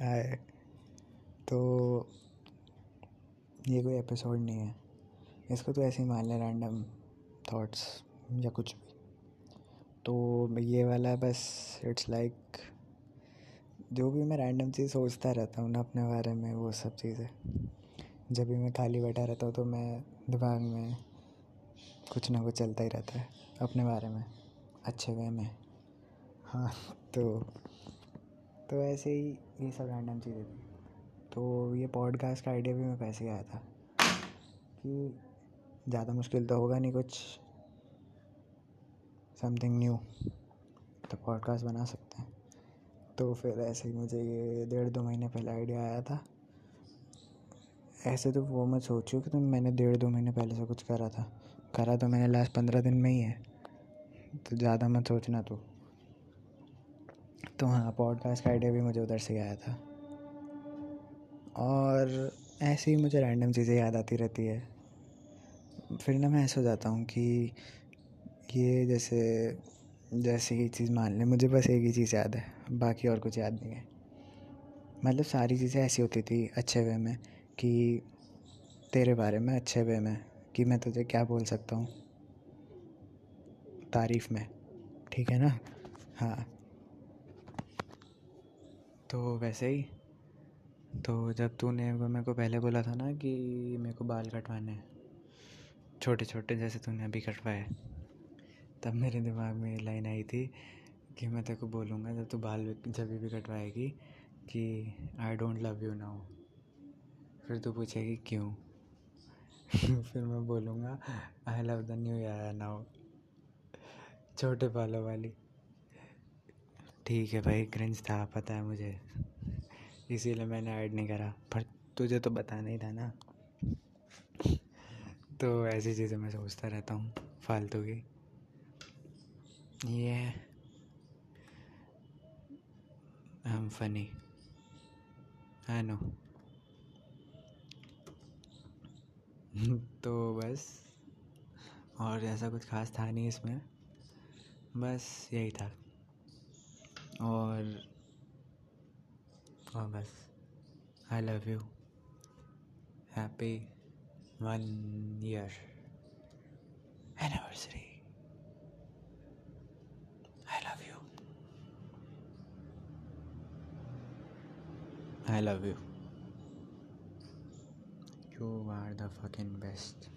आए। तो ये कोई एपिसोड नहीं है। इसको तो ऐसे ही मान लें रैंडम थॉट्स या कुछ भी। तो ये वाला बस इट्स लाइक जो भी मैं रैंडम चीज़ सोचता रहता हूँ ना अपने बारे में, वो सब चीज़ें। जब भी मैं खाली बैठा रहता हूँ तो मैं दिमाग में कुछ ना कुछ चलता ही रहता है अपने बारे में। अच्छे वे में। हाँ तो तो ऐसे ही ये सब रैंडम चीज़ें थी। तो ये पॉडकास्ट का आइडिया भी मैं पैसे आया था कि ज़्यादा मुश्किल तो होगा नहीं कुछ। समथिंग न्यू तो पॉडकास्ट बना सकते हैं। तो फिर ऐसे ही मुझे ये डेढ़ दो महीने पहले आइडिया आया था। ऐसे तो वो मैं सोचूँ कि तो मैंने डेढ़ दो महीने पहले से कुछ करा था। करा तो मैंने लास्ट पंद्रह दिन में ही है। तो ज़्यादा मत सोचना तो। तो हाँ पॉडकास्ट का आइडिया भी मुझे उधर से आया था। और ऐसे ही मुझे रैंडम चीज़ें याद आती रहती है। फिर ना मैं ऐसा हो जाता हूँ कि ये जैसे जैसे ही चीज़ मान लें, मुझे बस एक ही चीज़ याद है, बाकी और कुछ याद नहीं है। मतलब सारी चीज़ें ऐसी होती थी अच्छे वे में कि तेरे बारे में अच्छे वे में कि मैं तुझे क्या बोल सकता हूँ तारीफ़ में, ठीक है ना? हाँ। तो वैसे ही। तो जब तूने, मेरे को पहले बोला था ना कि मेरे को बाल कटवाने छोटे छोटे जैसे तूने अभी कटवाए, तब मेरे दिमाग में लाइन आई थी कि मैं तेरे को बोलूँगा जब तू बाल जब भी कटवाएगी कि I don't love you now फिर तू पूछेगी, क्यों? फिर मैं बोलूँगा I love the new year now छोटे बालों वाली। ठीक है भाई क्रिंज था, पता है मुझे। इसीलिए मैंने ऐड नहीं करा। पर तुझे तो बताना ही था ना। तो ऐसी चीज़ें मैं सोचता रहता हूँ, फालतू की। ये एम फनी आई नो तो बस। और ऐसा कुछ खास था नहीं इसमें। बस यही था। और और बस। I love you happy one year anniversary I love you I love you you are the fucking best.